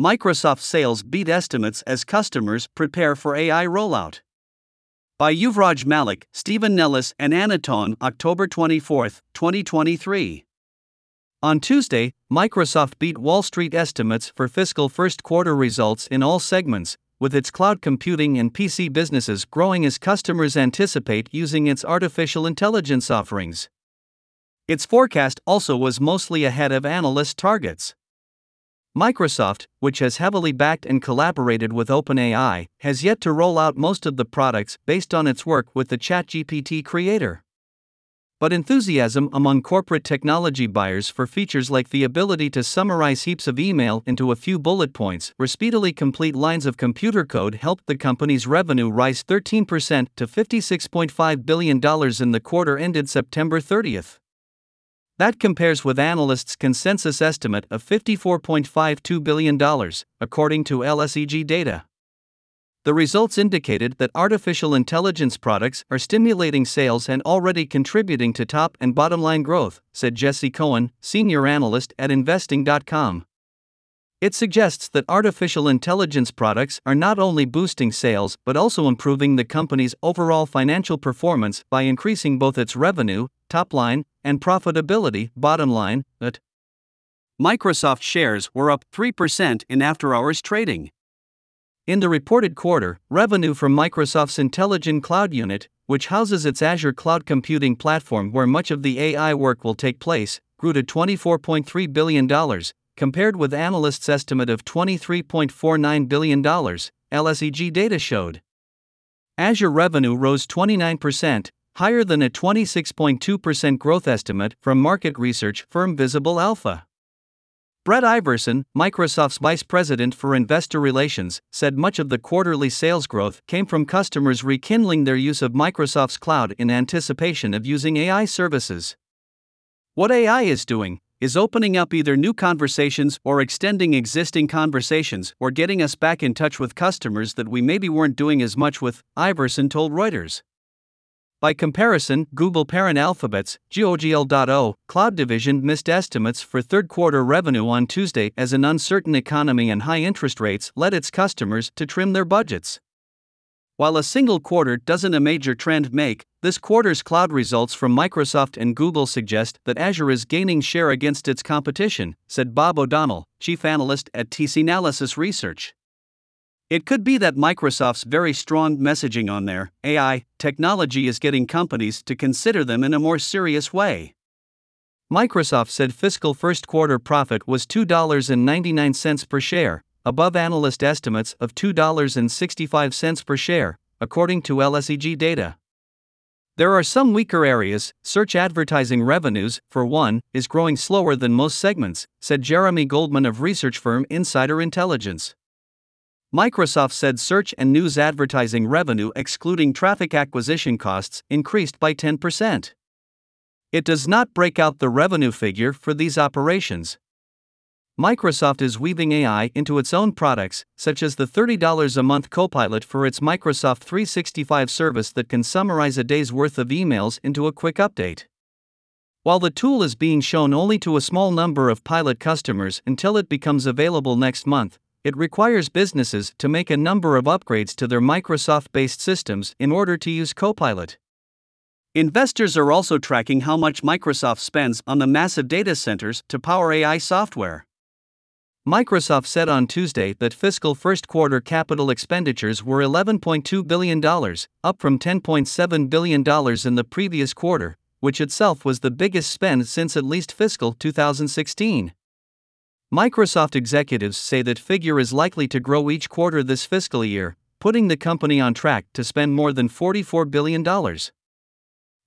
Microsoft sales beat estimates as customers prepare for AI rollout. By Yuvraj Malik, Stephen Nellis, and Anna Tong, October 24, 2023. On Tuesday, Microsoft beat Wall Street estimates for fiscal first quarter results in all segments, with its cloud computing and PC businesses growing as customers anticipate using its artificial intelligence offerings. Its forecast also was mostly ahead of analyst targets. Microsoft, which has heavily backed and collaborated with OpenAI, has yet to roll out most of the products based on its work with the ChatGPT creator. But enthusiasm among corporate technology buyers for features like the ability to summarize heaps of email into a few bullet points or speedily complete lines of computer code helped the company's revenue rise 13% to $56.5 billion in the quarter ended September 30th. That compares with analysts' consensus estimate of $54.52 billion, according to LSEG data. The results indicated that artificial intelligence products are stimulating sales and already contributing to top and bottom line growth, said Jesse Cohen, senior analyst at investing.com. It suggests that artificial intelligence products are not only boosting sales but also improving the company's overall financial performance by increasing both its revenue, top line, and profitability, bottom line. At Microsoft shares were up 3% in after hours trading. In the reported quarter, revenue from Microsoft's Intelligent Cloud Unit, which houses its Azure cloud computing platform where much of the AI work will take place, grew to $24.3 billion, compared with analysts' estimate of $23.49 billion, LSEG data showed. Azure revenue rose 29%, higher than a 26.2% growth estimate from market research firm Visible Alpha. Brett Iverson, Microsoft's vice president for investor relations, said much of the quarterly sales growth came from customers rekindling their use of Microsoft's cloud in anticipation of using AI services. What AI is doing, is opening up either new conversations or extending existing conversations or getting us back in touch with customers that we maybe weren't doing as much with, Iverson told Reuters. By comparison, Google parent Alphabet's GOGL.O cloud division missed estimates for third quarter revenue on Tuesday as an uncertain economy and high interest rates led its customers to trim their budgets. While a single quarter doesn't a major trend make, this quarter's cloud results from Microsoft and Google suggest that Azure is gaining share against its competition, said Bob O'Donnell, chief analyst at TECHnalysis Research. It could be that Microsoft's very strong messaging on their AI technology is getting companies to consider them in a more serious way. Microsoft said fiscal first quarter profit was $2.99 per share, above analyst estimates of $2.65 per share, according to LSEG data. There are some weaker areas. Search advertising revenues, for one, is growing slower than most segments, said Jeremy Goldman of research firm Insider Intelligence. Microsoft said search and news advertising revenue, excluding traffic acquisition costs, increased by 10%. It does not break out the revenue figure for these operations, Microsoft is weaving AI into its own products, such as the $30 a month Copilot for its Microsoft 365 service that can summarize a day's worth of emails into a quick update. While the tool is being shown only to a small number of pilot customers until it becomes available next month, it requires businesses to make a number of upgrades to their Microsoft based systems in order to use Copilot. Investors are also tracking how much Microsoft spends on the massive data centers to power AI software. Microsoft said on Tuesday that fiscal first quarter capital expenditures were $11.2 billion, up from $10.7 billion in the previous quarter, which itself was the biggest spend since at least fiscal 2016. Microsoft executives say that figure is likely to grow each quarter this fiscal year, putting the company on track to spend more than $44 billion.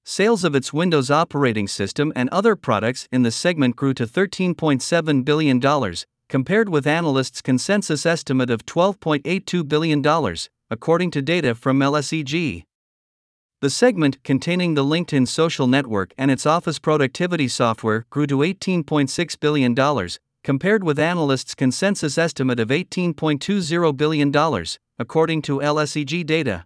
Sales of its Windows operating system and other products in the segment grew to $13.7 billion, compared with analysts' consensus estimate of $12.82 billion, according to data from LSEG. The segment containing the LinkedIn social network and its office productivity software grew to $18.6 billion, compared with analysts' consensus estimate of $18.20 billion, according to LSEG data.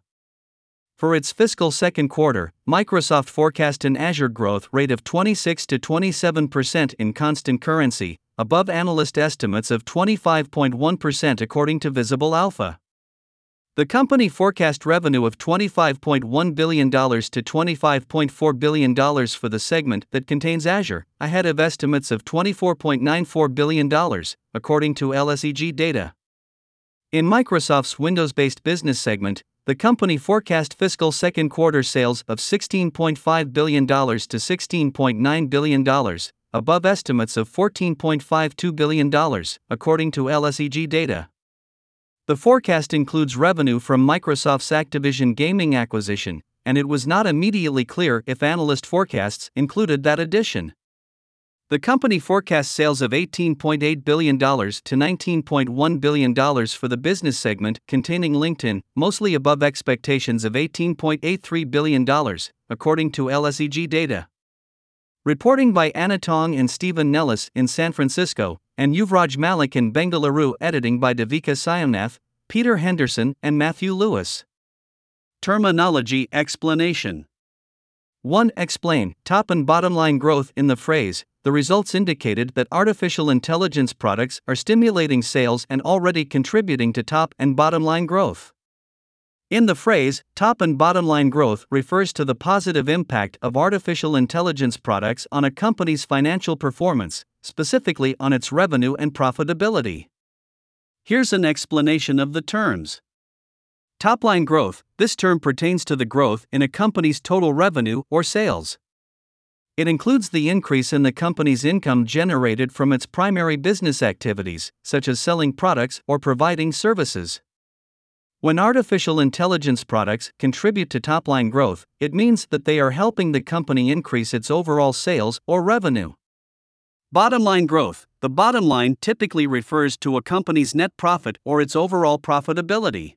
For its fiscal second quarter, Microsoft forecast an Azure growth rate of 26 to 27% in constant currency, above analyst estimates of 25.1% according to Visible Alpha. The company forecast revenue of $25.1 billion to $25.4 billion for the segment that contains Azure, ahead of estimates of $24.94 billion, according to LSEG data. In Microsoft's Windows based business segment, the company forecast fiscal second quarter sales of $16.5 billion to $16.9 billion, above estimates of $14.52 billion, according to LSEG data. The forecast includes revenue from Microsoft's Activision Gaming acquisition, and it was not immediately clear if analyst forecasts included that addition. The company forecasts sales of $18.8 billion to $19.1 billion for the business segment containing LinkedIn, mostly above expectations of $18.83 billion, according to LSEG data. Reporting by Anna Tong and Stephen Nellis in San Francisco, and Yuvraj Malik in Bengaluru, editing by Devika Syamnath, Peter Henderson, and Matthew Lewis. Terminology Explanation 1. Explain top and bottom line growth in the phrase. The results indicated that artificial intelligence products are stimulating sales and already contributing to top and bottom line growth. In the phrase, top and bottom line growth refers to the positive impact of artificial intelligence products on a company's financial performance, specifically on its revenue and profitability. Here's an explanation of the terms. Top line growth this term pertains to the growth in a company's total revenue or sales. It includes the increase in the company's income generated from its primary business activities, such as selling products or providing services. When artificial intelligence products contribute to top line growth, it means that they are helping the company increase its overall sales or revenue. Bottom line growth The bottom line typically refers to a company's net profit or its overall profitability.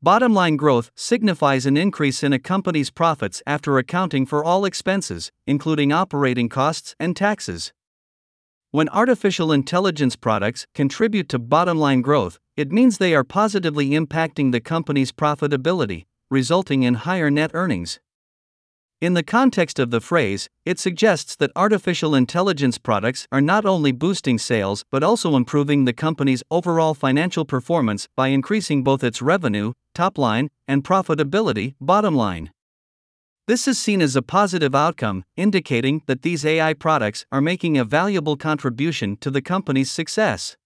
Bottom line growth signifies an increase in a company's profits after accounting for all expenses, including operating costs and taxes. When artificial intelligence products contribute to bottom line growth, it means they are positively impacting the company's profitability, resulting in higher net earnings. In the context of the phrase, it suggests that artificial intelligence products are not only boosting sales but also improving the company's overall financial performance by increasing both its revenue, top line, and profitability, bottom line. This is seen as a positive outcome, indicating that these AI products are making a valuable contribution to the company's success.